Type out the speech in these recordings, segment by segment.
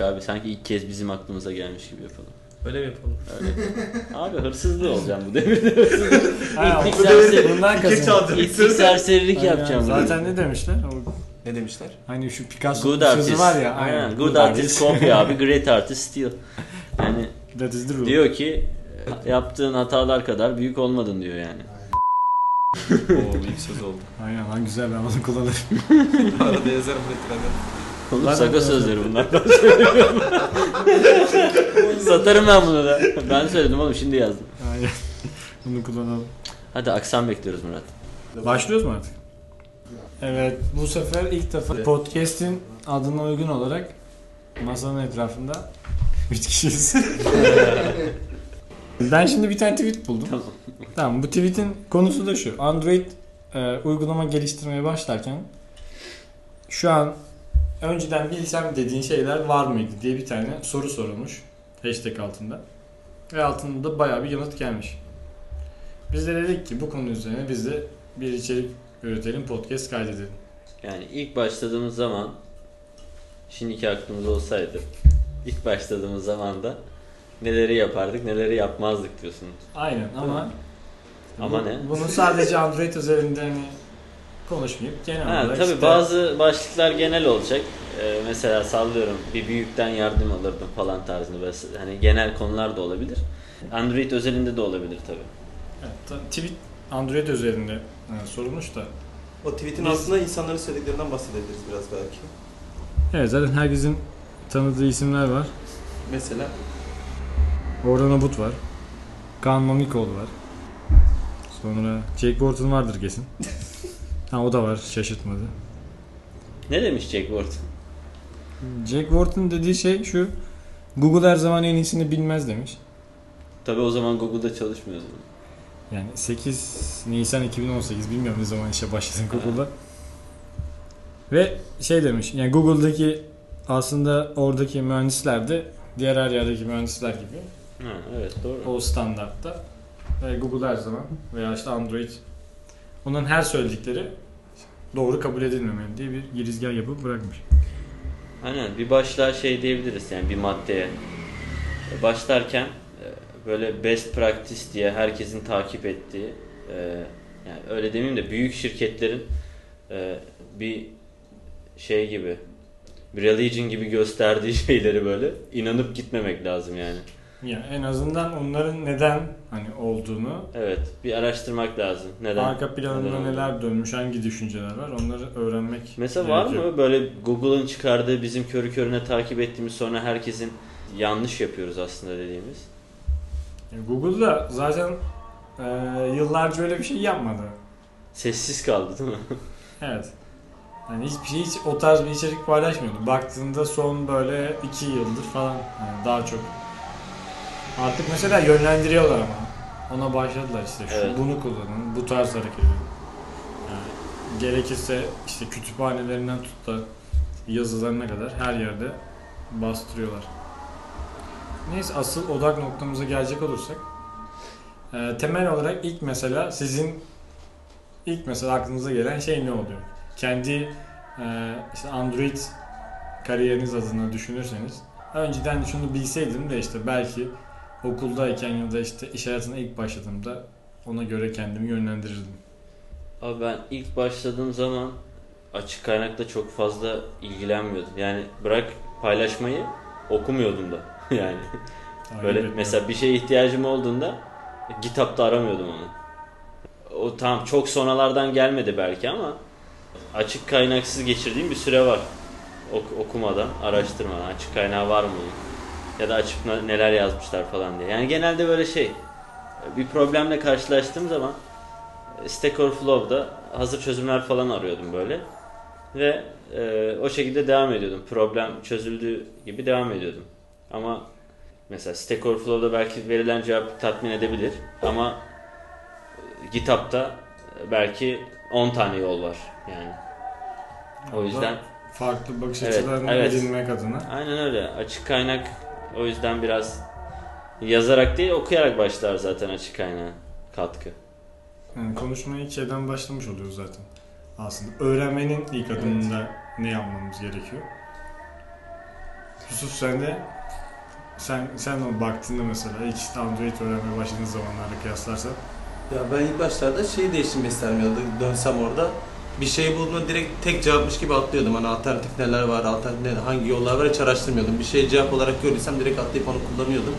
yok abi. Sanki ilk kez bizim aklımıza gelmiş gibi yapalım. Öyle mi yapalım? Öyle. abi hırsızlığı olacağım bu devirde hırsızlık. Ha, İlk bu serseri- bundan İki kazanıyor. İlk serserilik Aynen. yapacağım. bu Zaten devirde. ne demişler? O, Ne demişler? hani şu Picasso Good sözü artist. var ya. Aynen. Good artist copy abi. Great artist steal. Yani That is the rule. diyor ki yaptığın hatalar kadar büyük olmadın diyor yani. Oo büyük söz oldu. Aynen lan güzel ben bunu kullanırım. Arada yazarım retrada. Oğlum öyle. sözleri bunlar. Ben. Satarım ben bunu da. Ben söyledim oğlum şimdi yazdım. Aynen. bunu kullanalım. Hadi aksan bekliyoruz Murat. Başlıyoruz mu artık? Evet bu sefer ilk defa podcast'in adına uygun olarak masanın etrafında 3 kişiyiz. ben şimdi bir tane tweet buldum. Tamam. Tamam bu tweet'in konusu da şu. Android e, uygulama geliştirmeye başlarken şu an önceden bilsem dediğin şeyler var mıydı diye bir tane soru sorulmuş hashtag altında. Ve altında da bayağı bir yanıt gelmiş. Biz de dedik ki bu konu üzerine biz de bir içerik üretelim, podcast kaydedelim. Yani ilk başladığımız zaman şimdiki aklımız olsaydı ilk başladığımız zaman da neleri yapardık neleri yapmazdık diyorsunuz. Aynen ama Ama bu- ne? Bunu sadece Android üzerinde hani konuşmayıp genel Ha, olarak tabii işte- bazı başlıklar genel olacak. Ee, mesela sallıyorum bir büyükten yardım alırdım falan tarzında. Böyle Hani genel konular da olabilir. Android özelinde de olabilir tabii. Evet, tweet Android üzerinde e, sorulmuş da O tweet'in Biz- altında insanların söylediklerinden bahsedebiliriz biraz belki. Evet zaten herkesin tanıdığı isimler var. Mesela Orhan Abut var. Kaan Mamikoğlu var. Sonra Jake Borton vardır kesin. ha o da var şaşırtmadı. Ne demiş Jack Ward? Jack Wharton dediği şey şu. Google her zaman en iyisini bilmez demiş. Tabii o zaman Google'da çalışmıyordu. Yani 8 Nisan 2018 bilmiyorum ne zaman işe başladın Google'da. Ve şey demiş yani Google'daki aslında oradaki mühendisler de diğer her yerdeki mühendisler gibi Ha, evet doğru. o standartta ve Google her zaman veya işte Android onların her söyledikleri doğru kabul edilmemeli diye bir girizgah yapıp bırakmış. Aynen bir başlığa şey diyebiliriz yani bir maddeye. Başlarken e, böyle best practice diye herkesin takip ettiği e, yani öyle demeyeyim de büyük şirketlerin e, bir şey gibi bir religion gibi gösterdiği şeyleri böyle inanıp gitmemek lazım yani. Yani en azından onların neden hani olduğunu, Evet bir araştırmak lazım. Neden? arka planında neden neler dönmüş, hangi düşünceler var onları öğrenmek Mesela var gerekiyor. mı böyle Google'ın çıkardığı bizim körü körüne takip ettiğimiz sonra herkesin yanlış yapıyoruz aslında dediğimiz? Google'da zaten e, yıllarca öyle bir şey yapmadı. Sessiz kaldı değil mi? Evet. Yani hiçbir şey hiç o tarz bir içerik paylaşmıyordu. Baktığında son böyle iki yıldır falan yani daha çok. Artık mesela yönlendiriyorlar ama. Ona başladılar işte şu Evet. bunu kullanın, bu tarz hareket edin. Yani gerekirse işte kütüphanelerinden tut da yazılarına kadar her yerde bastırıyorlar. Neyse asıl odak noktamıza gelecek olursak e, temel olarak ilk mesela sizin ilk mesela aklınıza gelen şey ne oluyor? Kendi e, işte Android kariyeriniz adına düşünürseniz önceden şunu bilseydim de işte belki okuldayken ya da işte iş hayatına ilk başladığımda ona göre kendimi yönlendirirdim. Abi ben ilk başladığım zaman açık kaynakla çok fazla ilgilenmiyordum. Yani bırak paylaşmayı okumuyordum da yani. Takip Böyle etmiyorum. mesela bir şeye ihtiyacım olduğunda GitHub'da aramıyordum onu. O tam çok sonralardan gelmedi belki ama açık kaynaksız geçirdiğim bir süre var. Ok- okumadan, araştırmadan açık kaynağı var mı? Ya da açıp ne- neler yazmışlar falan diye. Yani genelde böyle şey bir problemle karşılaştığım zaman Stack Overflow'da hazır çözümler falan arıyordum böyle. Ve e, o şekilde devam ediyordum. Problem çözüldüğü gibi devam ediyordum. Ama mesela Stack Overflow'da belki verilen cevap tatmin edebilir. Ama e, GitHub'da belki 10 tane yol var yani. O yüzden farklı bakış Evet, açılarını evet. edinmek adına. aynen öyle. Açık kaynak o yüzden biraz yazarak değil okuyarak başlar zaten açık kaynağa katkı. Yani konuşmaya ilk şeyden başlamış oluyoruz zaten. Aslında öğrenmenin ilk adımında ne yapmamız gerekiyor? Yusuf sen de sen sen o baktığında mesela ilk Android öğrenmeye başladığın zamanlarla kıyaslarsan Ya ben ilk başlarda şeyi değiştirmeyi isterdim ya da dönsem orada. Bir şey bulduğumda direkt tek cevapmış gibi atlıyordum. Hani alternatif neler var, alternatif ne- hangi yollar var hiç araştırmıyordum. Bir şey cevap olarak gördüysem direkt atlayıp onu kullanıyordum.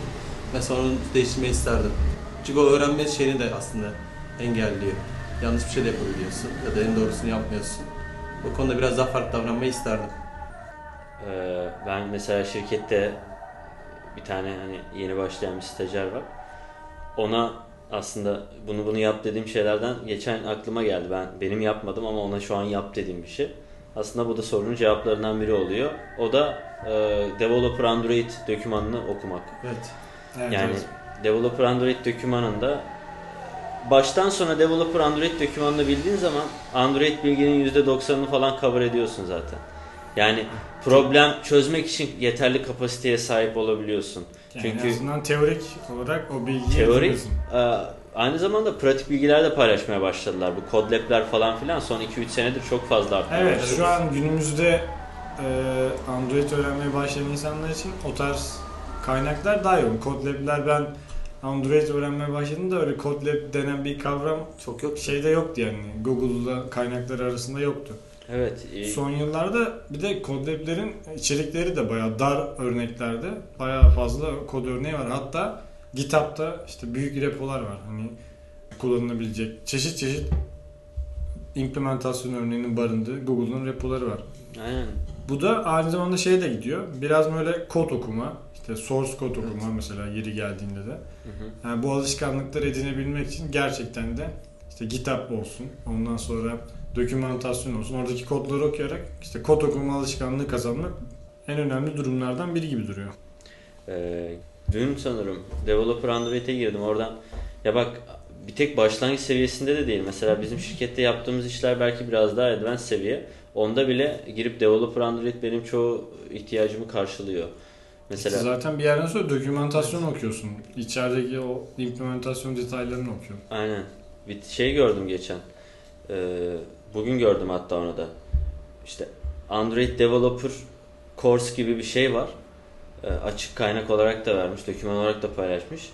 Mesela onu değiştirmeyi isterdim. Çünkü o öğrenme şeyini de aslında engelliyor. Yanlış bir şey de yapabiliyorsun ya da en doğrusunu yapmıyorsun. O konuda biraz daha farklı davranmayı isterdim. Ee, ben mesela şirkette bir tane hani yeni başlayan bir stajyer var. Ona aslında bunu bunu yap dediğim şeylerden geçen aklıma geldi. Ben benim yapmadım ama ona şu an yap dediğim bir şey. Aslında bu da sorunun cevaplarından biri oluyor. O da e, Developer Android dokümanını okumak. Evet. evet, Yani evet. Developer Android dokümanında baştan sona Developer Android dokümanını bildiğin zaman Android bilginin %90'ını falan cover ediyorsun zaten. Yani problem çözmek için yeterli kapasiteye sahip olabiliyorsun. Yani çünkü- en azından teorik olarak o bilgiyi Teorik e, aynı zamanda pratik bilgiler de paylaşmaya başladılar. Bu Code Lab'ler falan filan son 2-3 senedir çok fazla arttı. Evet şu an günümüzde e, Android öğrenmeye başlayan insanlar için o tarz kaynaklar daha yoğun. CodeLab'ler ben Android öğrenmeye başladığımda öyle CodeLab denen bir kavram Çok yok. şeyde yoktu yani. Google'da kaynakları arasında yoktu. Evet. e, Son yıllarda bir de CodeLab'lerin içerikleri de bayağı dar örneklerde bayağı fazla kod örneği var. Hatta GitHub'da işte büyük repolar var. Hani kullanılabilecek çeşit çeşit implementasyon örneğinin barındığı Google'ın repoları var. Aynen. Bu da aynı zamanda şeye de gidiyor. Biraz böyle kod okuma, işte source kod okuma mesela yeri geldiğinde de. Hı hı. Yani bu alışkanlıkları edinebilmek için gerçekten de işte GitHub olsun, ondan sonra dokümantasyon olsun, oradaki kodları okuyarak işte kod okuma alışkanlığı kazanmak en önemli durumlardan biri gibi duruyor. Ee, dün sanırım Developer Android'e girdim oradan. Ya bak bir tek başlangıç seviyesinde de değil. Mesela bizim şirkette yaptığımız işler belki biraz daha advanced seviye. Onda bile girip Developer Android benim çoğu ihtiyacımı karşılıyor. Mesela İşte zaten bir yerden sonra dokümantasyon okuyorsun. İçerideki o implementasyon detaylarını okuyorsun. aynen. Bir şey gördüm geçen. Ee, bugün gördüm hatta onu da. İşte Android Developer Course gibi bir şey var. Ee, açık kaynak olarak da vermiş, doküman olarak da paylaşmış.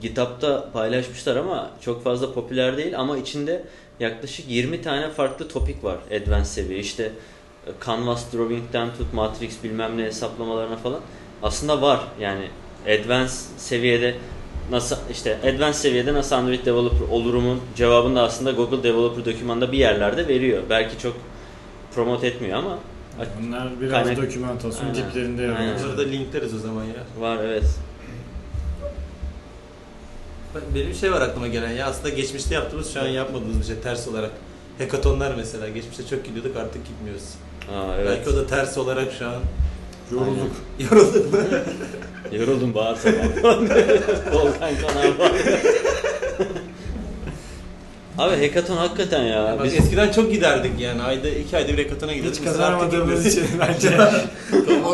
GitHub'da paylaşmışlar ama çok fazla popüler değil ama içinde yaklaşık 20 tane farklı topik var advanced seviye. İşte e, Canvas Drawing'den tut Matrix bilmem ne hesaplamalarına falan. Aslında var yani advanced seviyede nasıl işte advanced seviyede nasıl Android developer olurumun cevabını da aslında Google Developer dokümanında bir yerlerde veriyor. Belki çok promote etmiyor ama Bunlar biraz Kaynak- dokümantasyon Aynen. diplerinde yer alıyor. Bunları da linkleriz o zaman ya. var evet. Ben- Benim şey var aklıma gelen ya aslında geçmişte yaptığımız şu an yapmadığımız bir şey ters olarak. Hekatonlar mesela geçmişte çok gidiyorduk artık gitmiyoruz. Aa, evet. Belki o da ters olarak şu an Yorulduk. yorulduk. Yoruldum bağır sabah. Volkan kanağı var. Abi hackathon hakikaten ya. Bak, Biz eskiden çok giderdik yani ayda iki ayda bir hekatona gidiyorduk. Hiç kazanamadığımız için bence.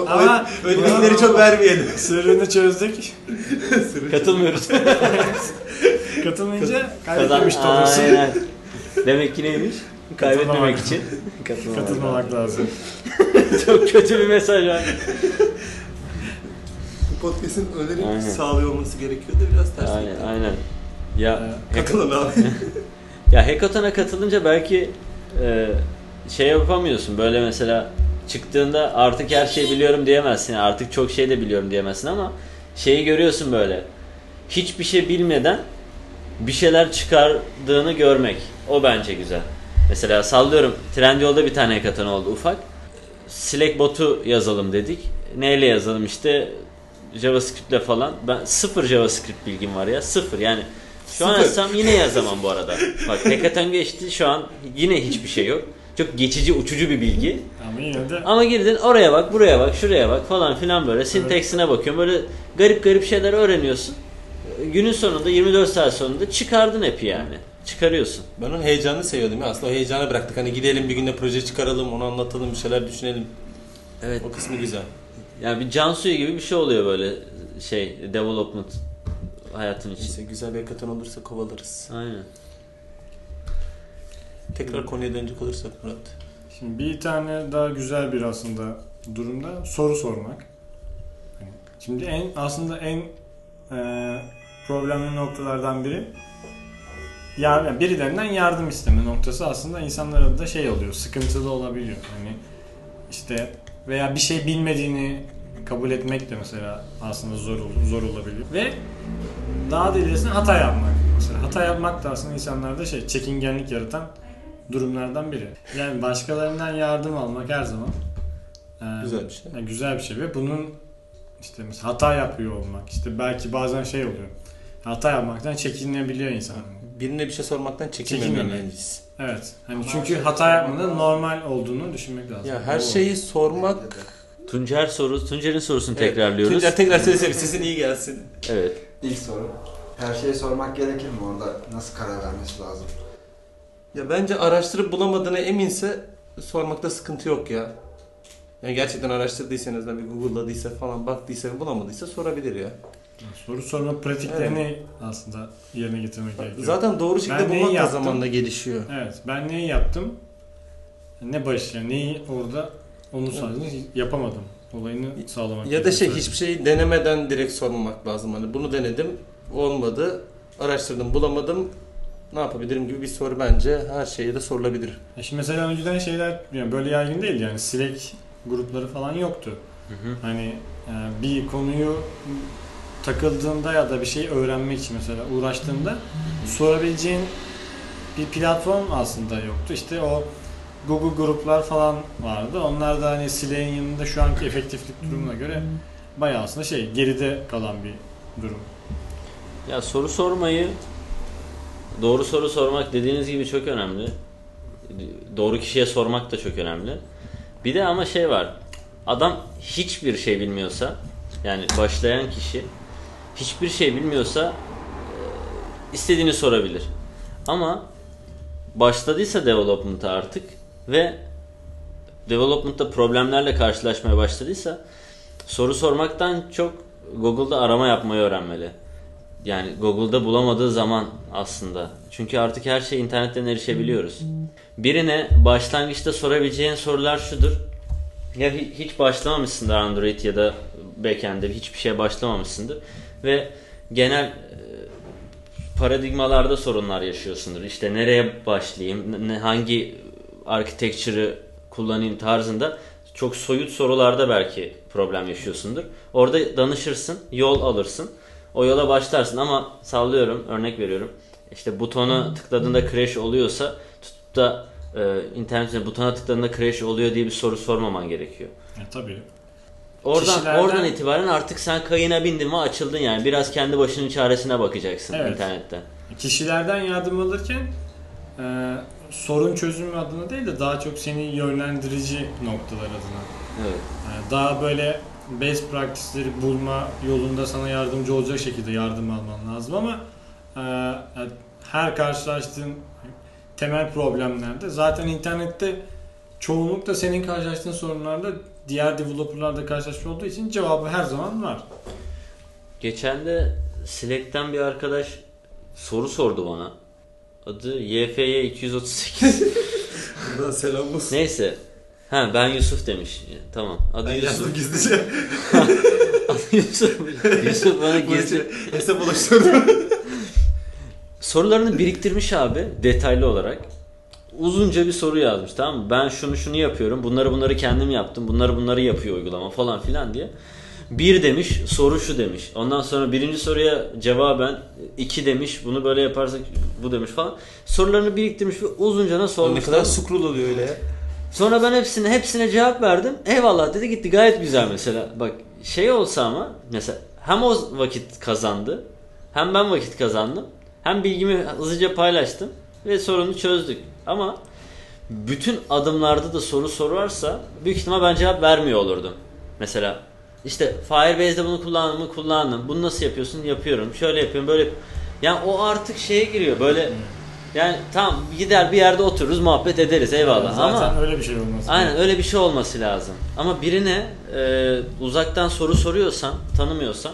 Ama bilgileri çok vermeyelim. Sırrını çözdük. katılmıyoruz. Katılmayınca Kazan. kaybetmemiş olursun. Aynen. Demek ki neymiş? Kaybetmemek için. Katılmamak. Katılmamak lazım. Çok kötü bir mesaj var. Bu podcast'in öyle sağlıyor olması gerekiyordu biraz ters. Aynen, aynen. Ya Katılın abi. ya hackathon'a katılınca belki e, şey yapamıyorsun. Böyle mesela çıktığında artık her şeyi biliyorum diyemezsin. Artık çok şey de biliyorum diyemezsin ama şeyi görüyorsun böyle. Hiçbir şey bilmeden bir şeyler çıkardığını görmek. O bence güzel. Mesela sallıyorum Trendyol'da bir tane hackathon oldu ufak. Slack botu yazalım dedik. Neyle yazalım işte JavaScript'le falan. Ben sıfır JavaScript bilgim var ya. Sıfır yani. Şu an Sıfır. açsam yine yazamam bu arada. Bak hackathon geçti şu an yine hiçbir şey yok. Çok geçici uçucu bir bilgi. Ama yine de Ama girdin oraya bak buraya bak şuraya bak falan filan böyle sinteksine bakıyorum. Böyle garip garip şeyler öğreniyorsun. Günün sonunda 24 saat sonunda çıkardın app'i yani. Çıkarıyorsun. Ben onun heyecanını seviyordum ya. Aslında o heyecanı bıraktık. Hani gidelim bir günde proje çıkaralım, onu anlatalım, bir şeyler düşünelim. Evet. O kısmı güzel. Yani bir can suyu gibi bir şey oluyor böyle şey development hayatın için. Neyse güzel bir hekaton olursa kovalarız. Aynen. Tekrar konuya dönecek olursak Murat. Şimdi bir tane daha güzel bir aslında durumda soru sormak. Hani Şimdi en aslında en e, problemli noktalardan biri yani birilerinden yardım isteme noktası aslında insanlara da şey oluyor, sıkıntılı olabiliyor. Hani işte veya bir şey bilmediğini kabul etmek de mesela aslında zor zor olabiliyor. Ve daha da ilerisine hata yapmak. Mesela hata yapmak da aslında insanlarda şey çekingenlik yaratan durumlardan biri. Yani başkalarından yardım almak her zaman e, Güzel bir şey. yani güzel bir şey ve bunun işte mesela hata yapıyor olmak işte belki bazen şey oluyor. Hata yapmaktan çekinebiliyor insan. Birine bir şey sormaktan çekinmemeliyiz. Evet. Hani çünkü hata yapmanın normal olduğunu düşünmek lazım. Ya her Doğru. şeyi sormak... Tuncer soru, Tuncer'in sorusunu Evet, tekrarlıyoruz. Tuncer tekrar söylesene sesin iyi gelsin. Evet. İlk soru. Her şeyi sormak gerekir mi? Orada nasıl karar vermesi lazım? Ya bence araştırıp bulamadığına eminse sormakta sıkıntı yok ya. Yani gerçekten araştırdıysa en azından bir Google'ladıysa falan baktıysa bulamadıysa sorabilir ya. Soru sorma pratiklerini aslında yerine getirmek gerekiyor. Zaten doğru şekilde Ben bulmak da zamanla gelişiyor. Evet. Ben neyi yaptım? Ne baş yani neyi orada onu sadece yapamadım. Olayını sağlamak Ya da şey hiçbir şeyi denemeden direkt sormamak lazım. Hani bunu denedim, olmadı, araştırdım, bulamadım. Ne yapabilirim gibi bir soru bence her şeye de sorulabilir. Ya şimdi mesela önceden şeyler yani böyle yaygın değil yani Slack grupları falan yoktu. Hı hı. Hani e, bir konuyu takıldığında ya da bir şey öğrenmek için mesela uğraştığında sorabileceğin bir platform aslında yoktu. İşte o Google gruplar falan vardı. Onlar da hani Slack'in yanında şu anki efektiflik durumuna göre bayağı aslında şey geride kalan bir durum. Ya soru sormayı doğru soru sormak dediğiniz gibi çok önemli. Doğru kişiye sormak da çok önemli. Bir de ama şey var. Adam hiçbir şey bilmiyorsa yani başlayan kişi hiçbir şey bilmiyorsa e, istediğini sorabilir. Ama başladıysa development'a artık ve development'ta problemlerle karşılaşmaya başladıysa soru sormaktan çok Google'da arama yapmayı öğrenmeli. Yani Google'da bulamadığı zaman aslında. Çünkü artık her şey internetten erişebiliyoruz. Birine başlangıçta sorabileceğin sorular şudur. Ya hi- hiç başlamamışsındır Android ya da backend'de hiçbir şeye başlamamışsındır. Ve genel e, paradigmalarda sorunlar yaşıyorsundur. İşte nereye başlayayım, hangi architecture'ı kullanayım tarzında çok soyut sorularda belki problem yaşıyorsundur. Orada danışırsın, yol alırsın. O yola başlarsın ama sallıyorum, örnek veriyorum. İşte butona tıkladığında crash oluyorsa tutup da e, internet butona tıkladığında crash oluyor diye bir soru sormaman gerekiyor. Ya tabii. Oradan Kişilerden- oradan itibaren artık sen kayına bindin mi açıldın yani. Biraz kendi başının çaresine bakacaksın Evet. internetten. Kişilerden yardım alırken e, sorun çözümü adına değil de daha çok seni yönlendirici noktalar adına. Evet. Yani daha böyle best practice'leri bulma yolunda sana yardımcı olacak şekilde yardım alman lazım ama e, yani her karşılaştığın temel problemlerde zaten internette çoğunlukla senin karşılaştığın sorunlarda diğer developerlar da karşılaşmış olduğu için cevabı her zaman var. Geçen de Slack'ten bir arkadaş soru sordu bana. Adı YFY 238. Buradan selam olsun. Neyse. Ha ben Yusuf demiş. Tamam. Adı Ben Yusuf. gizlice. Adı Yusuf. Yusuf bana gizli. hesap oluşturdum. Sorularını biriktirmiş abi detaylı olarak. Uzunca bir soru yazmış tamam mı? Ben şunu şunu yapıyorum. Bunları bunları kendim yaptım. Bunları bunları yapıyor uygulama falan filan diye. Bir demiş soru şu demiş. Ondan sonra birinci soruya cevaben iki demiş. Bunu böyle yaparsak bu demiş falan. Sorularını biriktirmiş ve uzunca sormuş. ne kadar scroll oluyor öyle ya. Sonra ben hepsine hepsine cevap verdim. Eyvallah dedi gitti gayet güzel mesela. Bak şey olsa ama mesela hem o vakit kazandı hem ben vakit kazandım. Hem bilgimi hızlıca paylaştım ve sorunu çözdük. Ama bütün adımlarda da soru sorarsa büyük ihtimal ben cevap vermiyor olurdum. Mesela işte Firebase'de bunu kullandım mı kullandım. Bunu nasıl yapıyorsun? Yapıyorum. Şöyle yapıyorum böyle yapıyorum. Yani o artık şeye giriyor böyle yani tamam gider bir yerde otururuz muhabbet ederiz eyvallah Zaten ama öyle bir şey olması. Aynen öyle bir şey olması lazım. Ama birine e, uzaktan soru soruyorsan, tanımıyorsan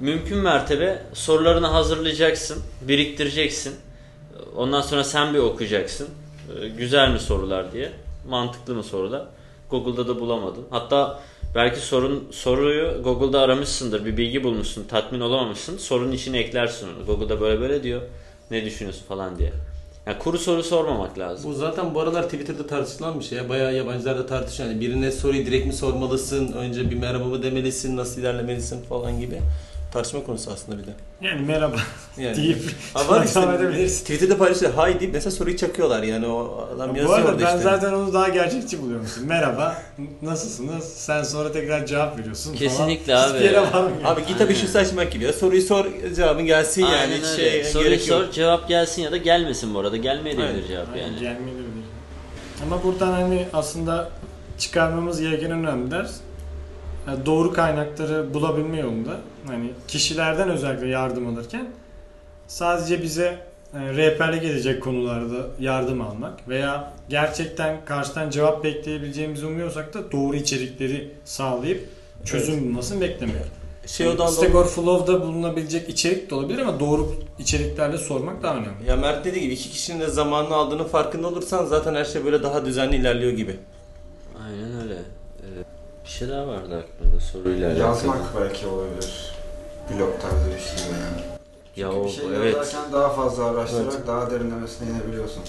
mümkün mertebe sorularını hazırlayacaksın, biriktireceksin. Ondan sonra sen bir okuyacaksın. E, güzel mi sorular diye. mantıklı mı soruda? Google'da da bulamadın. Hatta belki sorun soruyu Google'da aramışsındır, bir bilgi bulmuşsun, tatmin olamamışsın. Sorunun içine eklersin onu. Google'da böyle böyle diyor. Ne düşünüyorsun falan diye. Yani kuru soru sormamak lazım. Bu zaten bu aralar Twitter'da tartışılan bir şey. ya. Bayağı yabancılar da tartışıyor. Yani birine soruyu direkt mi sormalısın, önce bir merhaba mı demelisin, nasıl ilerlemelisin falan gibi. Tartışma konusu aslında bir de. Yani merhaba Yani. deyip devam işte. Twitter'da paylaşıyor. Hay deyip mesela soruyu çakıyorlar yani o adam Bu yazıyor arada orada ben işte. zaten onu daha gerçekçi buluyorum. Merhaba, nasılsınız? Sen sonra tekrar cevap veriyorsun falan. Kesinlikle Hiçbir abi. varmıyor. Abi git bir şey açmak gibi ya. Soruyu sor cevabın gelsin yani. Aynen Hiç öyle. şey Soruyu gerek yok. sor, cevap gelsin ya da gelmesin bu arada. Gelmeyebilir Aynen. cevap Aynen, yani. gelmeyebilir. Ama buradan hani aslında çıkarmamız gereken önemli ders yani doğru kaynakları bulabilme yolunda hani kişilerden özellikle yardım alırken sadece bize e, rehberlik edecek konularda yardım almak veya gerçekten karşıdan cevap bekleyebileceğimizi umuyorsak da doğru içerikleri sağlayıp çözüm bulmasını beklemek. Şey Yani Stack Overflow'da bulunabilecek içerik de olabilir ama doğru içeriklerle sormak daha önemli. Ya Mert dediği gibi iki kişinin de zamanını aldığının farkında olursan zaten her şey böyle daha düzenli ilerliyor gibi. Aynen bir şey daha vardı aklımda soruyla alakalı. Yazmak belki olabilir. Blog tarzı bir şey yani. Ya Çünkü o bir şey evet. yazarken daha fazla araştırarak Evet. daha derinlemesine inebiliyorsun.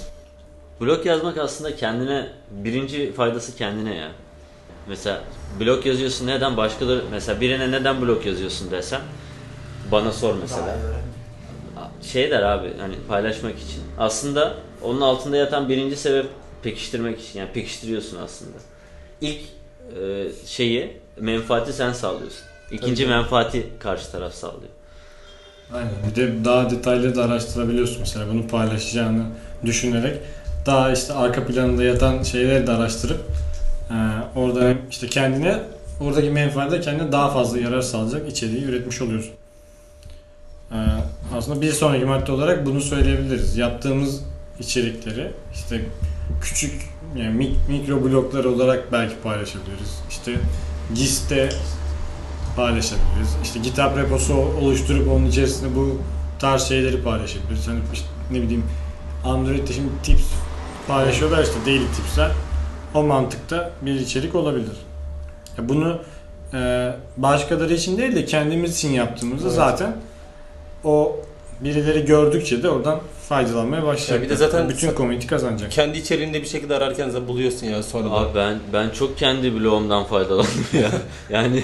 Blog yazmak aslında kendine birinci faydası kendine ya. Mesela blog yazıyorsun neden başkaları mesela birine neden blog yazıyorsun desem bana sor mesela. Şey der abi hani paylaşmak için. Aslında onun altında yatan birinci sebep pekiştirmek için. Yani pekiştiriyorsun aslında. İlk e, şeyi menfaati sen sağlıyorsun. İkinci Tabii. menfaati karşı taraf sağlıyor. Aynen. Bir de daha detaylı da araştırabiliyorsun mesela bunu paylaşacağını düşünerek daha işte arka planında yatan şeyleri de araştırıp e, orada işte kendine oradaki menfaatle kendine daha fazla yarar sağlayacak içeriği üretmiş oluyorsun. E, aslında bir sonraki madde olarak bunu söyleyebiliriz. Yaptığımız içerikleri işte küçük yani mik- mikro bloklar olarak belki paylaşabiliriz. İşte GIS'te paylaşabiliriz. İşte GitHub reposu oluşturup onun içerisinde bu tarz şeyleri paylaşabiliriz. Hani işte ne bileyim Android'de şimdi tips paylaşıyorlar işte daily tipsler. O mantıkta bir içerik olabilir. Ya bunu e, başkaları için değil de kendimiz için yaptığımızda Evet. zaten o birileri gördükçe de oradan faydalanmaya başlayacak. Ya bir de zaten- bütün community kazanacak. Kendi içeriğinde bir şekilde ararken zaten buluyorsun ya sonra. Abi ben ben çok kendi blogumdan faydalandım ya. yani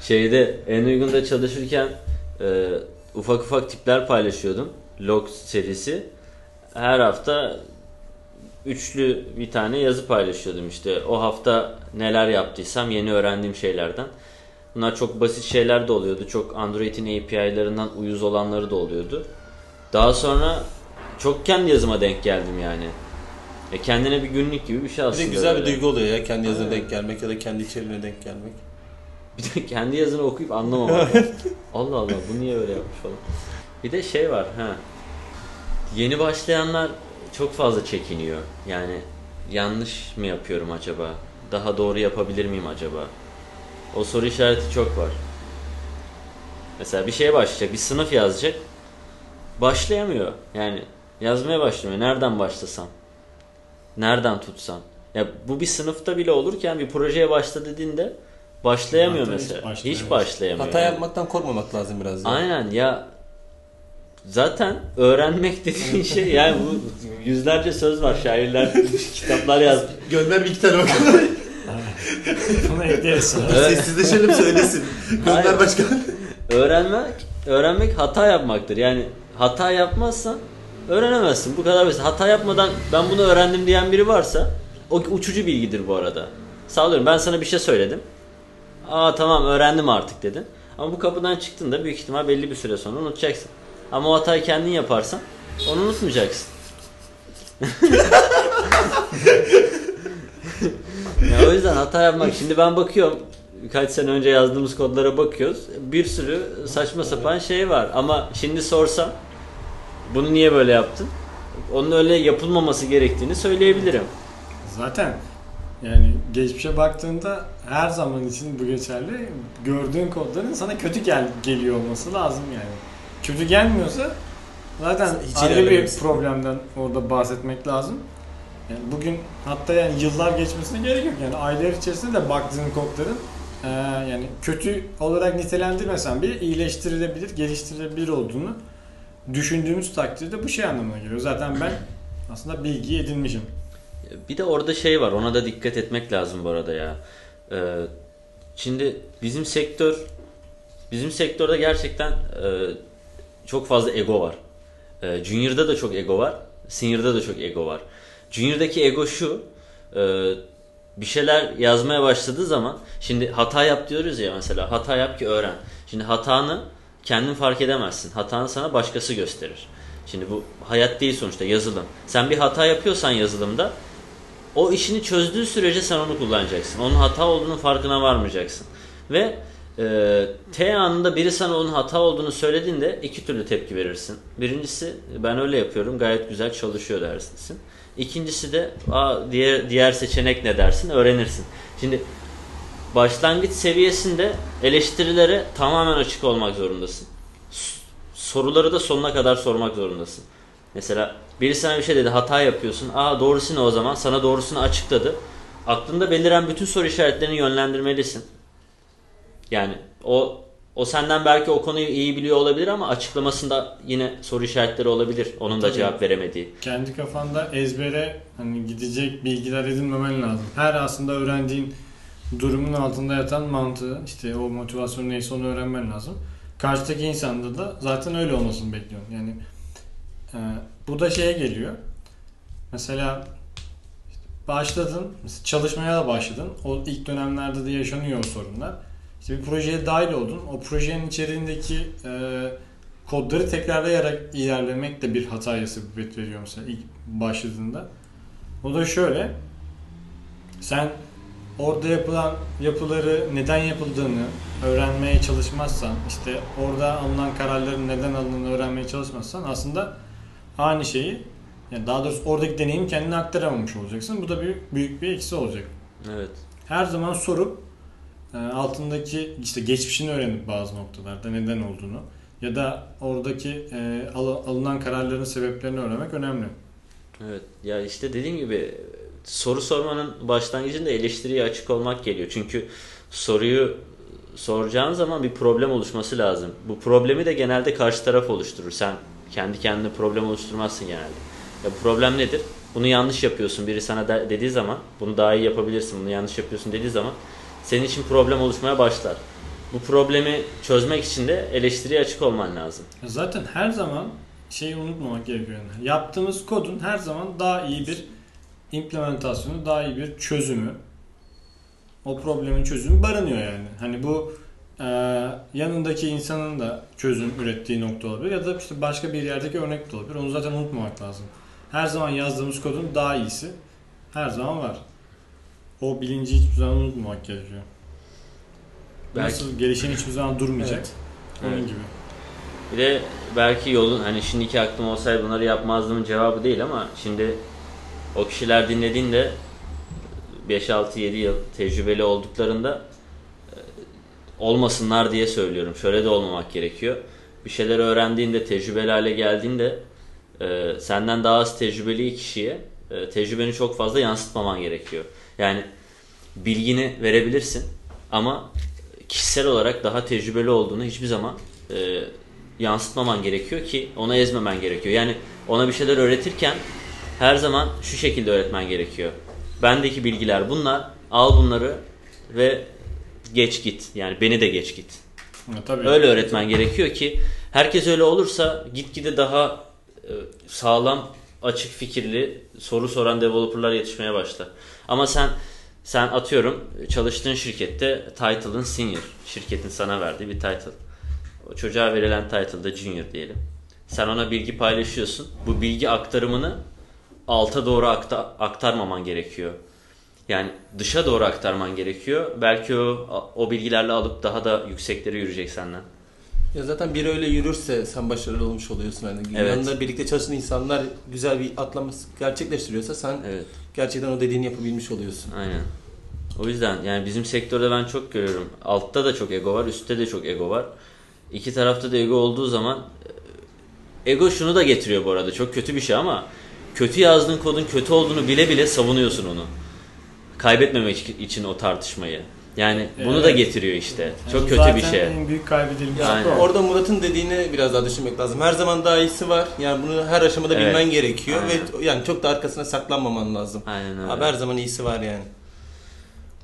şeyde en uygunda çalışırken e, ufak ufak tipler paylaşıyordum. Log serisi. Her hafta üçlü bir tane yazı paylaşıyordum işte. O hafta neler yaptıysam yeni öğrendiğim şeylerden. Bunlar çok basit şeyler de oluyordu. Çok Android'in API'larından uyuz olanları da oluyordu. Daha sonra çok kendi yazıma denk geldim yani. E kendine bir günlük gibi bir şey Bir aslında. de güzel bir böyle. duygu oluyor ya kendi yazına denk gelmek ya da kendi içeriğine denk gelmek. Bir de kendi yazını okuyup anlamamak. Allah Allah bu niye böyle yapmış falan. Bir de şey var ha. Yeni başlayanlar çok fazla çekiniyor. Yani yanlış mı yapıyorum acaba? Daha doğru yapabilir miyim acaba? O soru işareti çok var. Mesela bir şeye başlayacak, bir sınıf yazacak. Başlayamıyor. Yani yazmaya başlamıyor. Nereden başlasam? Nereden tutsam? Ya bu bir sınıfta bile olurken bir projeye başla dediğinde başlayamıyor Hatta hiç mesela. Hiç, başlayamıyor. başlayamıyor. Hata yani. yapmaktan korkmamak lazım biraz. ya. Aynen ya zaten öğrenmek dediğin şey yani bu yüzlerce söz var şairler kitaplar yazdı. Gönder bir iki tane bakalım. Bunu. Evet. Sessizleşelim söylesin. Gönder Hayır. başka. Öğrenmek öğrenmek hata yapmaktır. Yani hata yapmazsan öğrenemezsin. Bu kadar basit. Hata yapmadan ben bunu öğrendim diyen biri varsa o uçucu bilgidir bu arada. Sağlıyorum. Ben sana bir şey söyledim. Aa tamam öğrendim artık dedin. Ama bu kapıdan çıktığında büyük ihtimal belli bir süre sonra unutacaksın. Ama o hatayı kendin yaparsan onu unutmayacaksın. ya o yüzden hata yapmak. Şimdi ben bakıyorum birkaç sene önce yazdığımız kodlara bakıyoruz. Bir sürü saçma sapan şey var. Ama şimdi sorsam bunu niye böyle yaptın? Onun öyle yapılmaması gerektiğini söyleyebilirim. Zaten yani geçmişe baktığında her zaman için bu geçerli. Gördüğün kodların sana kötü gel geliyor olması lazım yani. Kötü gelmiyorsa zaten Hiç ayrı bir ilerlememişsin. problemden orada bahsetmek lazım. Yani bugün hatta yani yıllar geçmesine gerek yok. Yani aylar içerisinde de baktığın kodların e, yani kötü olarak nitelendirmesen bile iyileştirilebilir, geliştirilebilir olduğunu düşündüğümüz takdirde bu şey anlamına geliyor. Zaten ben aslında bilgi edinmişim. Bir de orada şey var ona da dikkat etmek lazım bu arada ya. Ee, şimdi bizim sektör bizim sektörde gerçekten e, çok fazla ego var. E, Junior'da da çok ego var. Senior'da da çok ego var. Junior'daki ego şu e, bir şeyler yazmaya başladığı zaman şimdi hata yap diyoruz ya mesela hata yap ki öğren. Şimdi hatanı kendin fark edemezsin. Hatanı sana başkası gösterir. Şimdi bu hayat değil sonuçta yazılım. Sen bir hata yapıyorsan yazılımda o işini çözdüğü sürece sen onu kullanacaksın. Onun hata olduğunun farkına varmayacaksın. Ve e, T anında biri sana onun hata olduğunu söylediğinde iki türlü tepki verirsin. Birincisi ben öyle yapıyorum gayet güzel çalışıyor dersin. İkincisi de Aa, diğer, diğer seçenek ne dersin öğrenirsin. Şimdi başlangıç seviyesinde eleştirilere tamamen açık olmak zorundasın. S- Soruları da sonuna kadar sormak zorundasın. Mesela biri sana bir şey dedi hata yapıyorsun. Aa doğrusu ne o zaman? Sana doğrusunu açıkladı. Aklında beliren bütün soru işaretlerini yönlendirmelisin. Yani o o senden belki o konuyu iyi biliyor olabilir ama açıklamasında yine soru işaretleri olabilir. Onun da Tabii. cevap veremediği. Kendi kafanda ezbere hani gidecek bilgiler edinmemen lazım. Her aslında öğrendiğin durumun altında yatan mantığı, işte o motivasyon neyse onu öğrenmen lazım. Karşıdaki insanda da zaten öyle olmasını bekliyorum. Yani e, bu da şeye geliyor. Mesela işte başladın, mesela çalışmaya da başladın. O ilk dönemlerde de yaşanıyor o sorunlar. İşte bir projeye dahil oldun. O projenin içeriğindeki e, kodları tekrarlayarak ilerlemek de bir hataya sebebiyet veriyor mesela ilk başladığında. O da şöyle. Sen orada yapılan yapıları neden yapıldığını öğrenmeye çalışmazsan, işte orada alınan kararların neden alındığını öğrenmeye çalışmazsan aslında aynı şeyi yani daha doğrusu oradaki deneyimi kendine aktaramamış olacaksın. Bu da bir büyük bir eksi olacak. Evet. Her zaman sorup e, altındaki işte geçmişini öğrenip bazı noktalarda neden olduğunu ya da oradaki e, al- alınan kararların sebeplerini öğrenmek önemli. Evet. Ya işte dediğim gibi soru sormanın başlangıcında eleştiriye açık olmak geliyor. Çünkü soruyu soracağın zaman bir problem oluşması lazım. Bu problemi de genelde karşı taraf oluşturur. Sen kendi kendine problem oluşturmazsın genelde. Ya bu problem nedir? Bunu yanlış yapıyorsun. Biri sana de- dediği zaman bunu daha iyi yapabilirsin. Bunu yanlış yapıyorsun dediği zaman senin için problem oluşmaya başlar. Bu problemi çözmek için de eleştiriye açık olman lazım. Zaten her zaman şeyi unutmamak gerekiyor. Yaptığımız kodun her zaman daha iyi bir implementasyonu, daha iyi bir çözümü, o problemin çözümü barınıyor yani. Hani bu e, yanındaki insanın da çözüm ürettiği nokta olabilir ya da işte başka bir yerdeki örnek de olabilir. Onu zaten unutmamak lazım. Her zaman yazdığımız kodun daha iyisi her zaman var. O bilinci hiçbir zaman unutmamak gerekiyor. Belki- Nasıl gelişen hiçbir zaman durmayacak. Evet. Onun Evet. gibi. Bir de belki yolun hani şimdiki aklım olsaydı bunları yapmazdımın cevabı değil ama şimdi o kişiler dinlediğinde 5-6-7 yıl tecrübeli olduklarında e, olmasınlar diye söylüyorum. Şöyle de olmamak gerekiyor. Bir şeyler öğrendiğinde, tecrübeli hale geldiğinde e, senden daha az tecrübeli kişiye e, tecrübeni çok fazla yansıtmaman gerekiyor. Yani bilgini verebilirsin ama kişisel olarak daha tecrübeli olduğunu hiçbir zaman yansıtmaman gerekiyor ki ona ezmemen gerekiyor. Yani ona bir şeyler öğretirken her zaman şu şekilde öğretmen gerekiyor. Bendeki bilgiler bunlar. Al bunları ve geç git. Yani beni de geç git. Ya, tabii. Öyle öğretmen gerekiyor ki herkes öyle olursa gitgide daha e, sağlam, açık fikirli soru soran developerlar yetişmeye başlar. Ama sen sen atıyorum çalıştığın şirkette title'ın senior. Şirketin sana verdiği bir title. O çocuğa verilen title da junior diyelim. Sen ona bilgi paylaşıyorsun. Bu bilgi aktarımını alta doğru akta- aktarmaman gerekiyor. Yani dışa doğru aktarman gerekiyor. Belki o o bilgilerle alıp daha da yükseklere yürüyecek senden. Ya zaten biri öyle yürürse sen başarılı olmuş oluyorsun. Yani Evet. yanında birlikte çalışan insanlar güzel bir atlama gerçekleştiriyorsa sen Evet. gerçekten o dediğini yapabilmiş oluyorsun. Aynen. O yüzden yani bizim sektörde ben çok görüyorum. Altta da çok ego var, üstte de çok ego var. İki tarafta da ego olduğu zaman e, ego şunu da getiriyor bu arada. Çok kötü bir şey ama kötü yazdığın kodun kötü olduğunu bile bile savunuyorsun onu. Kaybetmemek için o tartışmayı. Yani bunu da Evet. getiriyor işte. Yani Çok kötü bir zaten şey. en büyük kaybedilmiş Ya Aynen. bu. orada Murat'ın dediğini biraz daha düşünmek lazım. Her zaman daha iyisi var. Yani bunu her aşamada Evet. bilmen gerekiyor Aynen. ve yani çok da arkasına saklanmaman lazım. Aynen öyle. Abi her zaman iyisi var yani.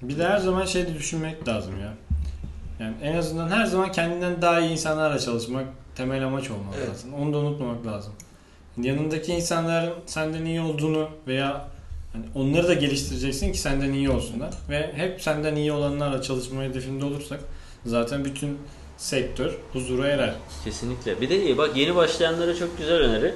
Bir de her zaman şey de düşünmek lazım ya. Yani en azından her zaman kendinden daha iyi insanlarla çalışmak temel amaç olmalı Evet. lazım. Onu da unutmamak lazım. Yanındaki insanların senden iyi olduğunu veya hani onları da geliştireceksin ki senden iyi olsunlar. Ve hep senden iyi olanlarla çalışma hedefinde olursak zaten bütün sektör huzura erer. Kesinlikle. Bir de iyi bak yeni başlayanlara çok güzel öneri.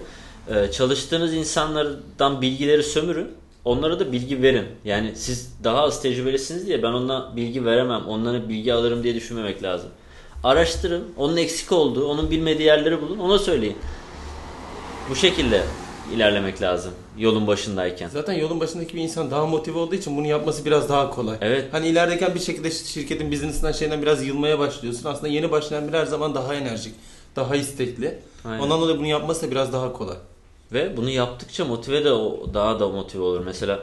Ee, çalıştığınız insanlardan bilgileri sömürün. Onlara da bilgi verin. Yani siz daha az tecrübelisiniz diye ben ona bilgi veremem. Onlara bilgi alırım diye düşünmemek lazım. Araştırın. Onun eksik olduğu, onun bilmediği yerleri bulun. Ona söyleyin. Bu şekilde ilerlemek lazım. Yolun başındayken. Zaten yolun başındaki bir insan daha motive olduğu için bunu yapması biraz daha kolay. Evet. Hani ilerideyken bir şekilde şirketin business'ından şeyden biraz yılmaya başlıyorsun. Aslında yeni başlayan bir her zaman daha enerjik, daha istekli. Aynen. Ondan dolayı bunu yapması da biraz daha kolay. Ve bunu yaptıkça motive de o- daha da motive olur. Mesela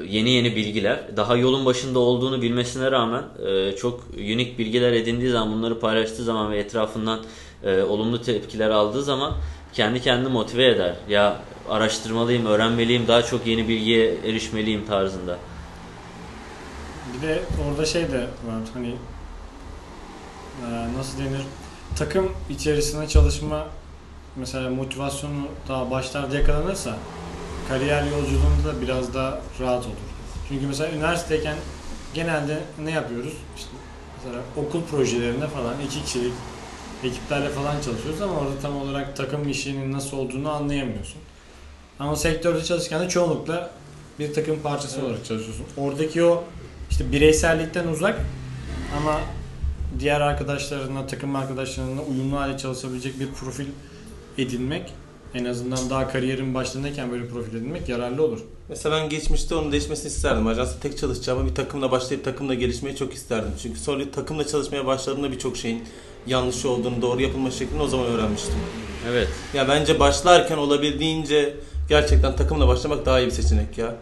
e, yeni yeni bilgiler, daha yolun başında olduğunu bilmesine rağmen e, çok unik bilgiler edindiği zaman, bunları paylaştığı zaman ve etrafından e, olumlu tepkiler aldığı zaman kendi kendini motive eder. Ya araştırmalıyım, öğrenmeliyim, daha çok yeni bilgiye erişmeliyim tarzında. Bir de orada şey de var hani e, nasıl denir takım içerisinde çalışma mesela motivasyonu daha başlarda yakalanırsa kariyer yolculuğunda da biraz daha rahat olur. Çünkü mesela üniversiteyken genelde ne yapıyoruz? İşte mesela okul projelerinde falan iki kişilik ekiplerle falan çalışıyoruz ama orada tam olarak takım işinin nasıl olduğunu anlayamıyorsun. Ama sektörde çalışırken de çoğunlukla bir takım parçası olarak çalışıyorsun. Oradaki o işte bireysellikten uzak ama diğer arkadaşlarına, takım arkadaşlarına uyumlu hale çalışabilecek bir profil edinmek en azından daha kariyerin başlarındayken böyle profil edinmek yararlı olur. Mesela ben geçmişte onun değişmesini isterdim. Ajansta tek çalışacağıma bir takımla başlayıp takımla gelişmeyi çok isterdim. Çünkü sonra takımla çalışmaya başladığımda birçok şeyin yanlış olduğunu, doğru yapılma şeklini o zaman öğrenmiştim. Evet. Ya bence başlarken olabildiğince gerçekten takımla başlamak daha iyi bir seçenek ya.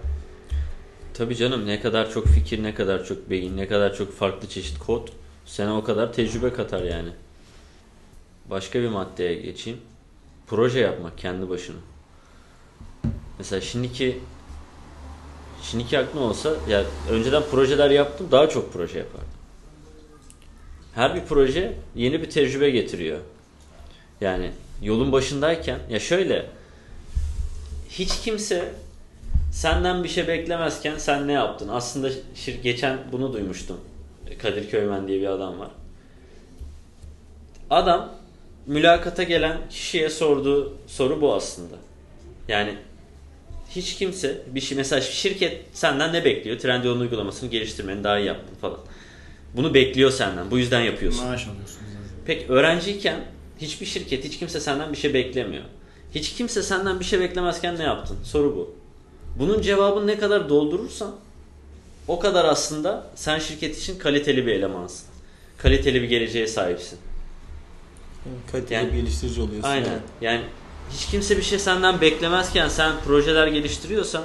Tabii canım ne kadar çok fikir, ne kadar çok beyin, ne kadar çok farklı çeşit kod sana o kadar tecrübe katar yani. Başka bir maddeye geçeyim. Proje yapmak kendi başına. Mesela şimdiki şimdiki aklım olsa ya önceden projeler yaptım daha çok proje yapardım. Her bir proje yeni bir tecrübe getiriyor. Yani yolun başındayken ya şöyle hiç kimse senden bir şey beklemezken sen ne yaptın? Aslında şir geçen bunu duymuştum. Kadir Köymen diye bir adam var. Adam mülakata gelen kişiye sorduğu soru bu aslında. Yani hiç kimse bir şey mesela şirket senden ne bekliyor? Trendyol'un uygulamasını geliştirmeni daha iyi yaptın falan. Bunu bekliyor senden. Bu yüzden yapıyorsun. Maaş alıyorsunuz. zaten. Peki öğrenciyken hiçbir şirket, hiç kimse senden bir şey beklemiyor. Hiç kimse senden bir şey beklemezken ne yaptın? Soru bu. Bunun cevabını ne kadar doldurursan o kadar aslında sen şirket için kaliteli bir elemansın. Kaliteli bir geleceğe sahipsin. Kaliteli Yani- bir geliştirici oluyorsun. Aynen. Yani hiç kimse bir şey senden beklemezken sen projeler geliştiriyorsan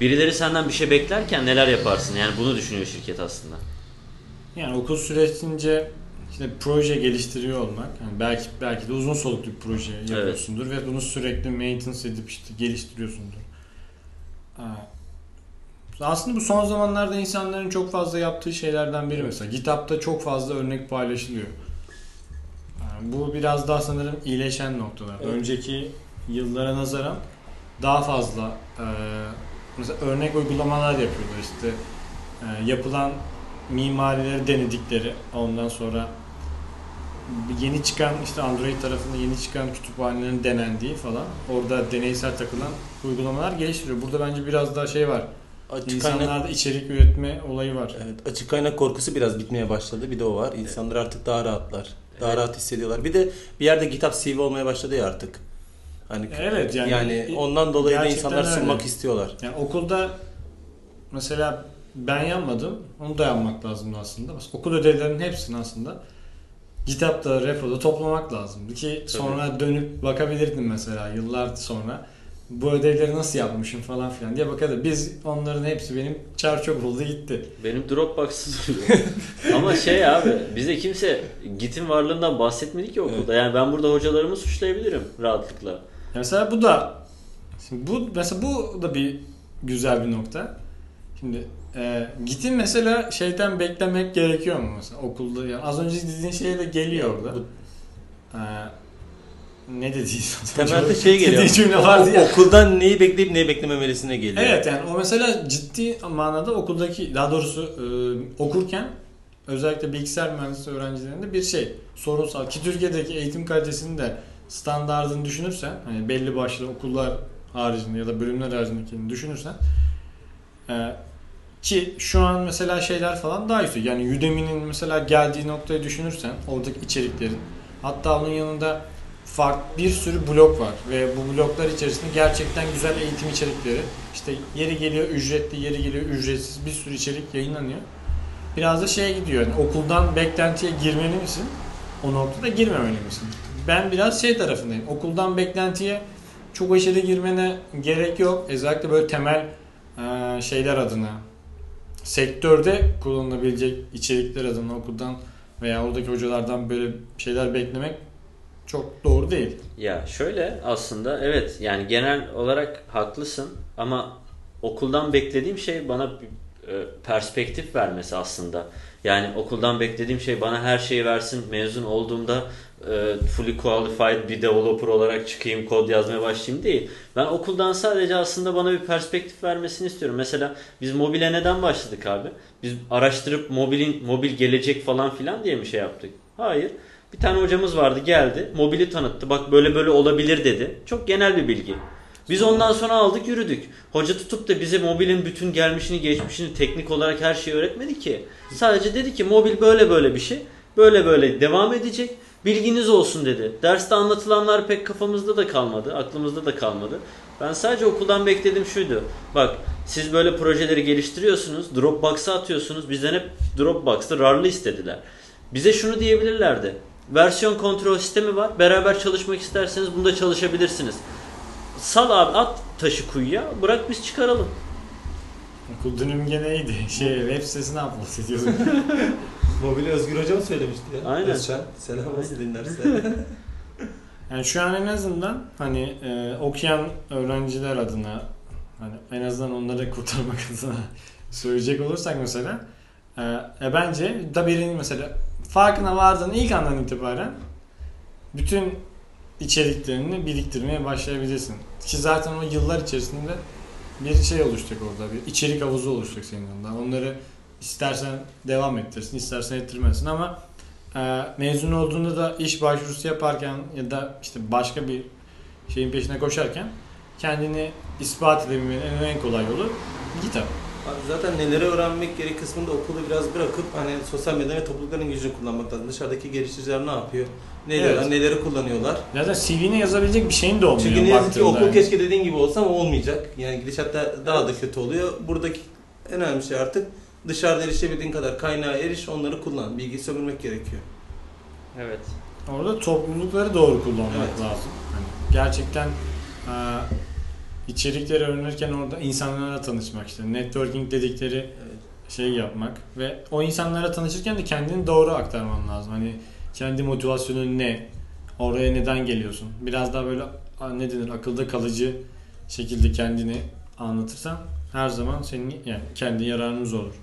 birileri senden bir şey beklerken neler yaparsın? Yani bunu düşünüyor şirket aslında. Yani okul süresince işte proje geliştiriyor olmak, yani belki belki de uzun soluklu bir proje yapıyorsundur ve bunu sürekli maintenance edip işte geliştiriyorsundur. Ha. Aslında bu son zamanlarda insanların çok fazla yaptığı şeylerden biri mesela. GitHub'da çok fazla örnek paylaşılıyor. Yani bu biraz daha sanırım iyileşen noktalar. Evet. Önceki yıllara nazaran daha fazla e, mesela örnek uygulamalar yapıyorlar işte e, yapılan mimarileri denedikleri ondan sonra yeni çıkan işte Android tarafında yeni çıkan kütüphanelerin denendiği falan orada deneysel takılan uygulamalar geliştiriyor. Burada bence biraz daha şey var. Açık kaynak, İnsanlarda içerik üretme olayı var. evet, açık kaynak korkusu biraz bitmeye başladı. Bir de o var. İnsanlar artık daha rahatlar. Daha rahat hissediyorlar. Bir de bir yerde GitHub CV olmaya başladı ya artık. Hani Evet, yani- ondan dolayı da insanlar öyle. sunmak istiyorlar. Yani okulda mesela ben yapmadım. Onu da yapmak lazımdı aslında. Bas- Okul ödevlerinin hepsini aslında GitHub'da, repo'da toplamak lazımdı ki sonra dönüp bakabilirdim mesela yıllar sonra. Bu ödevleri nasıl yapmışım falan filan diye bakardı. Biz onların hepsi benim çar çok oldu gitti. Benim Dropbox'sız. Ama şey abi bize kimse Git'in varlığından bahsetmedi ki okulda. Yani ben burada hocalarımı suçlayabilirim rahatlıkla. Mesela bu da şimdi bu mesela bu da bir güzel bir nokta. Şimdi e, Git'in mesela şeyden beklemek gerekiyor mu mesela okulda? Yani az önce dediğin şeye de geliyor orada. Bu- E, ne dediğin? Temelde şey geliyor. Cümle vardı ya. Okuldan neyi bekleyip neyi beklememelisine geliyor. Evet yani o mesela ciddi manada okuldaki daha doğrusu e, okurken özellikle bilgisayar mühendisliği öğrencilerinde bir şey sorunsal ki Türkiye'deki eğitim kalitesinin de standartını düşünürsen hani belli başlı okullar haricinde ya da bölümler haricindekini düşünürsen e, ki şu an mesela şeyler falan daha yüksek. Yani Udemy'nin mesela geldiği noktayı düşünürsen oradaki içeriklerin hatta onun yanında farklı bir sürü blok var ve bu bloklar içerisinde gerçekten güzel eğitim içerikleri işte yeri geliyor ücretli yeri geliyor ücretsiz bir sürü içerik yayınlanıyor. Biraz da şeye gidiyor yani okuldan beklentiye girmeli misin? O noktada girmemeli misin? Ben biraz şey tarafındayım. Okuldan beklentiye çok aşırı girmene gerek yok. Özellikle böyle temel şeyler adına sektörde kullanılabilecek içerikler adına okuldan veya oradaki hocalardan böyle şeyler beklemek çok doğru değil. Ya şöyle aslında evet yani genel olarak haklısın ama okuldan beklediğim şey bana e, perspektif vermesi aslında. Yani okuldan beklediğim şey bana her şeyi versin mezun olduğumda e, fully qualified bir developer olarak çıkayım kod yazmaya başlayayım değil. Ben okuldan sadece aslında bana bir perspektif vermesini istiyorum. Mesela biz mobile neden başladık abi? Biz araştırıp mobilin mobil gelecek falan filan diye mi şey yaptık? Hayır. Bir tane hocamız vardı geldi. Mobili tanıttı. Bak böyle böyle olabilir dedi. Çok genel bir bilgi. Biz ondan sonra aldık yürüdük. Hoca tutup da bize mobilin bütün gelmişini geçmişini teknik olarak her şeyi öğretmedi ki. Sadece dedi ki mobil böyle böyle bir şey. Böyle böyle devam edecek. Bilginiz olsun dedi. Derste anlatılanlar pek kafamızda da kalmadı. Aklımızda da kalmadı. Ben sadece okuldan beklediğim şuydu. Bak siz böyle projeleri geliştiriyorsunuz. Dropbox'a atıyorsunuz. Bizden hep Dropbox'ta RAR'lı istediler. Bize şunu diyebilirlerdi. Versiyon kontrol sistemi var. Beraber çalışmak isterseniz bunda çalışabilirsiniz. Sal abi at taşı kuyuya. Bırak biz çıkaralım. Okul dönüm gene iyiydi. Şey web sitesine upload ediyorduk. Mobili Özgür Hoca mı söylemişti ya? Aynen. Özcan. Selam olsun dinlerse. Yani şu an en azından hani e, okuyan öğrenciler adına hani en azından onları kurtarmak adına söyleyecek olursak mesela e, e, bence da birinin mesela farkına vardığın ilk andan itibaren bütün içeriklerini biriktirmeye başlayabilirsin. Ki zaten o yıllar içerisinde bir şey oluşacak orada. Bir içerik havuzu oluşacak senin yanında. Onları istersen devam ettirsin, istersen ettirmezsin ama e, mezun olduğunda da iş başvurusu yaparken ya da işte başka bir şeyin peşine koşarken kendini ispat edebilmenin en, kolay yolu kitap. Abi zaten neleri öğrenmek gerek kısmında okulu biraz bırakıp hani sosyal medya ve toplulukların gücünü kullanmak lazım. Dışarıdaki geliştiriciler ne yapıyor? Ne Evet. neleri kullanıyorlar? Zaten CV'ne yazabilecek bir şeyin de olmuyor. Çünkü ne yazık ki baktığında. okul keşke dediğin gibi olsa ama olmayacak. Yani gidişatta daha da kötü oluyor. Buradaki en önemli şey artık dışarıda erişebildiğin kadar kaynağa eriş, onları kullan. Bilgi sömürmek gerekiyor. Evet. Orada toplulukları doğru kullanmak Evet. lazım. Hani gerçekten e, içerikleri öğrenirken orada insanlarla tanışmak işte networking dedikleri Evet. şey yapmak ve o insanlara tanışırken de kendini doğru aktarman lazım. Hani kendi motivasyonun ne? Oraya neden geliyorsun? Biraz daha böyle ne denir akılda kalıcı şekilde kendini anlatırsan her zaman senin yani kendi yararınız olur.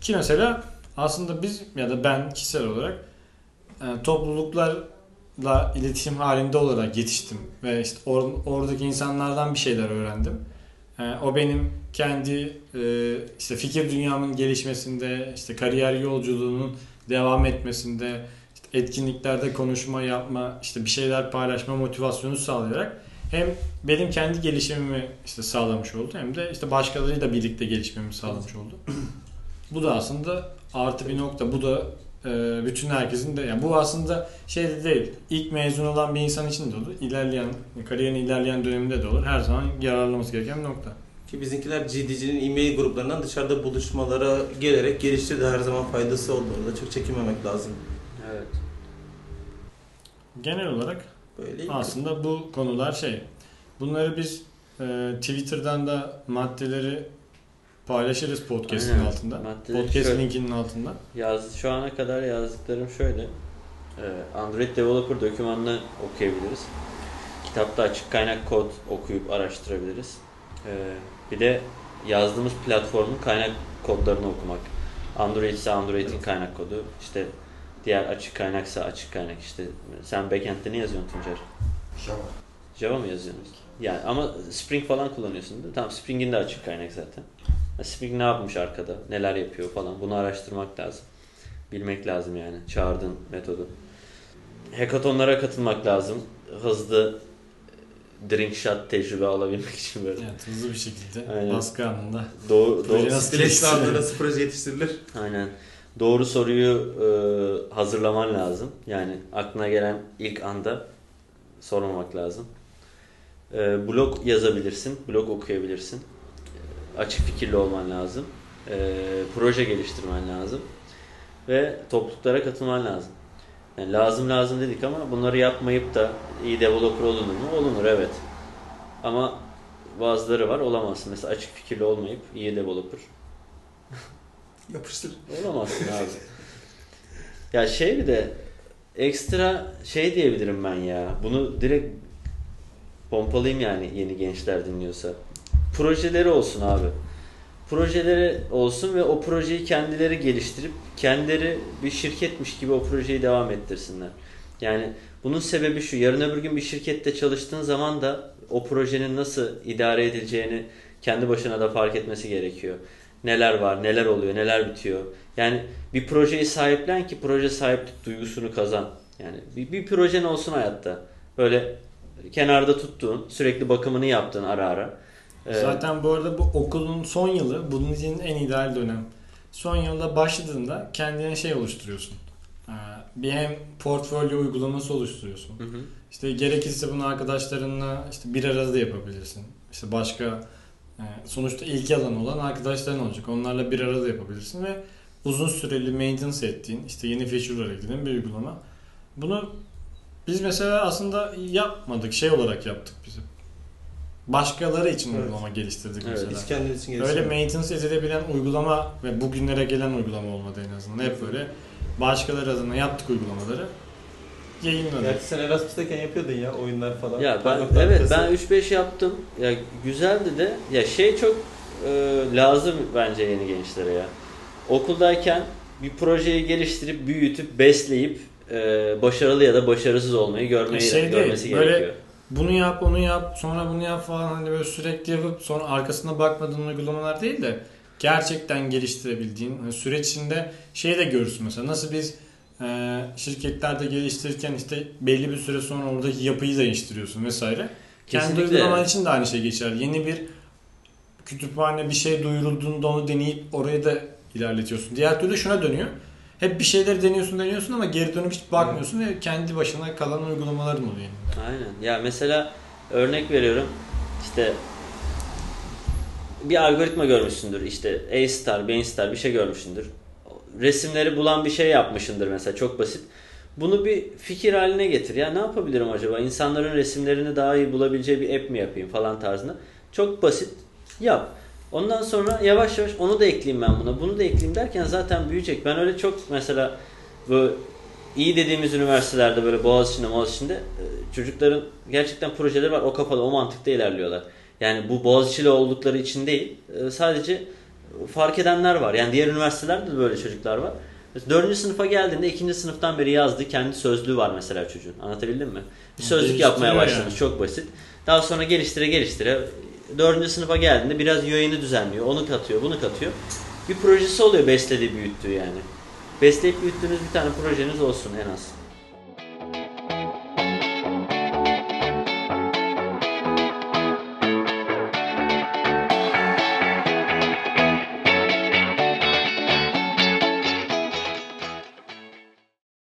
Ki mesela aslında biz ya da ben kişisel olarak e, topluluklarla iletişim halinde olarak yetiştim ve işte or- oradaki insanlardan bir şeyler öğrendim. E, o benim kendi e, işte fikir dünyamın gelişmesinde, işte kariyer yolculuğunun devam etmesinde, işte etkinliklerde konuşma yapma, işte bir şeyler paylaşma motivasyonu sağlayarak hem benim kendi gelişimimi işte sağlamış oldu hem de işte başkalarıyla birlikte gelişmemi sağlamış oldu. Bu da aslında artı bir nokta. Bu da bütün herkesin de yani bu aslında şey de değil. İlk mezun olan bir insan için de olur. İlerleyen kariyerin ilerleyen döneminde de olur. Her zaman yararlanması gereken bir nokta. Ki bizimkiler GDC'nin e-mail gruplarından dışarıda buluşmalara gelerek geliştirdi. Her zaman faydası oldu orada. Çok çekinmemek lazım. Evet. Genel olarak Böyle aslında bu konular şey. Bunları biz e, Twitter'dan da maddeleri paylaşırız podcast'in Aynen. altında. Maddeleri Podcast şöyle- linkinin altında. Yaz, şu ana kadar yazdıklarım şöyle. Ee, Android Developer dokümanını okuyabiliriz. Kitapta açık kaynak kod okuyup araştırabiliriz. Ee, bir de yazdığımız platformun kaynak kodlarını okumak. Android ise Android'in kaynak kodu. İşte diğer açık kaynaksa açık kaynak işte. Sen backend'de ne yazıyorsun Tuncer? Java. Java mı yazıyorsun? Yani ama Spring falan kullanıyorsun değil mi? Tamam Spring'in de açık kaynak zaten. Ya Spring ne yapmış arkada? Neler yapıyor falan. Bunu araştırmak lazım. Bilmek lazım yani. Çağırdığın metodu. Hackathonlara katılmak lazım. Hızlı drink shot tecrübe alabilmek için böyle. Evet, hızlı bir şekilde Aynen. baskı anında. Doğru, doğru, nasıl Stresli anda nasıl proje yetiştirilir? aynen. Doğru soruyu e, hazırlaman lazım. Yani aklına gelen ilk anda sormamak lazım. E, blog yazabilirsin, blog okuyabilirsin. Açık fikirli olman lazım. E, proje geliştirmen lazım. Ve topluluklara katılman lazım. Yani lazım lazım dedik ama bunları yapmayıp da iyi developer olunur mu? Olunur evet. Ama bazıları var olamazsın. Mesela açık fikirli olmayıp iyi developer Yapıştır. Olamazsın abi. ya şey bir de ekstra şey diyebilirim ben ya. Bunu direkt pompalayayım yani yeni gençler dinliyorsa. Projeleri olsun abi. Projeleri olsun ve o projeyi kendileri geliştirip kendileri bir şirketmiş gibi o projeyi devam ettirsinler. Yani bunun sebebi şu. Yarın öbür gün bir şirkette çalıştığın zaman da o projenin nasıl idare edileceğini kendi başına da fark etmesi gerekiyor. Neler var, neler oluyor, neler bitiyor. Yani bir projeyi sahiplen ki proje sahiplik duygusunu kazan. Yani bir, bir projen olsun hayatta. Böyle kenarda tuttuğun, sürekli bakımını yaptığın ara ara. Zaten bu arada bu okulun son yılı bunun için en ideal dönem. Son yılda başladığında kendine şey oluşturuyorsun. Ee, Bir hem portfolyo uygulaması oluşturuyorsun. hı hı. İşte gerekirse bunu arkadaşlarınla işte bir arada da yapabilirsin. İşte başka e, sonuçta ilk alan olan arkadaşların olacak. Onlarla bir arada yapabilirsin ve uzun süreli maintenance ettiğin, işte yeni feature'lar eklediğin bir uygulama. Bunu biz mesela aslında yapmadık, şey olarak yaptık biz. Başkaları için Evet. uygulama geliştirdik Evet, mesela. Biz kendimiz için Öyle geliştirelim. maintenance edilebilen uygulama ve bugünlere gelen uygulama olmadı en azından. Hep böyle başkaları adına yaptık uygulamaları. Yayınladık. Gerçi sen Erasmus'tayken yapıyordun ya oyunlar falan. Ya ben evet ben 3-5 yaptım. Ya güzeldi de ya şey çok e, lazım bence yeni gençlere ya. Okuldayken bir projeyi geliştirip büyütüp besleyip e, başarılı ya da başarısız olmayı görmeyi Şey değil, görmesi böyle- gerekiyor. Bunu yap, onu yap, sonra bunu yap falan hani böyle sürekli yapıp sonra arkasına bakmadığın uygulamalar değil de gerçekten geliştirebildiğin hani süreç içinde şey de görürsün mesela nasıl biz e, şirketlerde geliştirirken işte belli bir süre sonra oradaki yapıyı değiştiriyorsun vesaire. Kendi Kesinlikle. uygulaman için de aynı şey geçer. Yeni bir kütüphane bir şey duyurulduğunda onu deneyip oraya da ilerletiyorsun. Diğer türlü şuna dönüyor. Hep bir şeyleri deniyorsun deniyorsun ama geri dönüp hiç bakmıyorsun ve kendi başına kalan uygulamaların oluyor. Aynen. Ya mesela örnek veriyorum. İşte bir algoritma görmüşsündür. İşte A star, B star bir şey görmüşsündür. Resimleri bulan bir şey yapmışındır mesela çok basit. Bunu bir fikir haline getir. Ya ne yapabilirim acaba? İnsanların resimlerini daha iyi bulabileceği bir app mi yapayım falan tarzında. Çok basit. Yap. Ondan sonra yavaş yavaş onu da ekleyeyim ben buna. Bunu da ekleyeyim derken zaten büyüyecek. Ben öyle çok mesela bu iyi dediğimiz üniversitelerde böyle Boğaziçi'nde Boğaziçi'nde e, çocukların gerçekten projeleri var. O kafada o mantıkta ilerliyorlar. Yani bu Boğaziçi'li oldukları için değil. e, Sadece fark edenler var. Yani diğer üniversitelerde de böyle çocuklar var. Dördüncü sınıfa geldiğinde ikinci sınıftan beri yazdığı kendi sözlüğü var mesela çocuğun. Anlatabildim mi? Bir sözlük yapmaya başlamış. yani. Çok basit. Daha sonra geliştire geliştire dördüncü sınıfa geldiğinde biraz yayını düzenliyor. Onu katıyor, bunu katıyor. Bir projesi oluyor beslediği, büyüttüğü yani. Besleyip büyüttüğünüz bir tane projeniz olsun en az.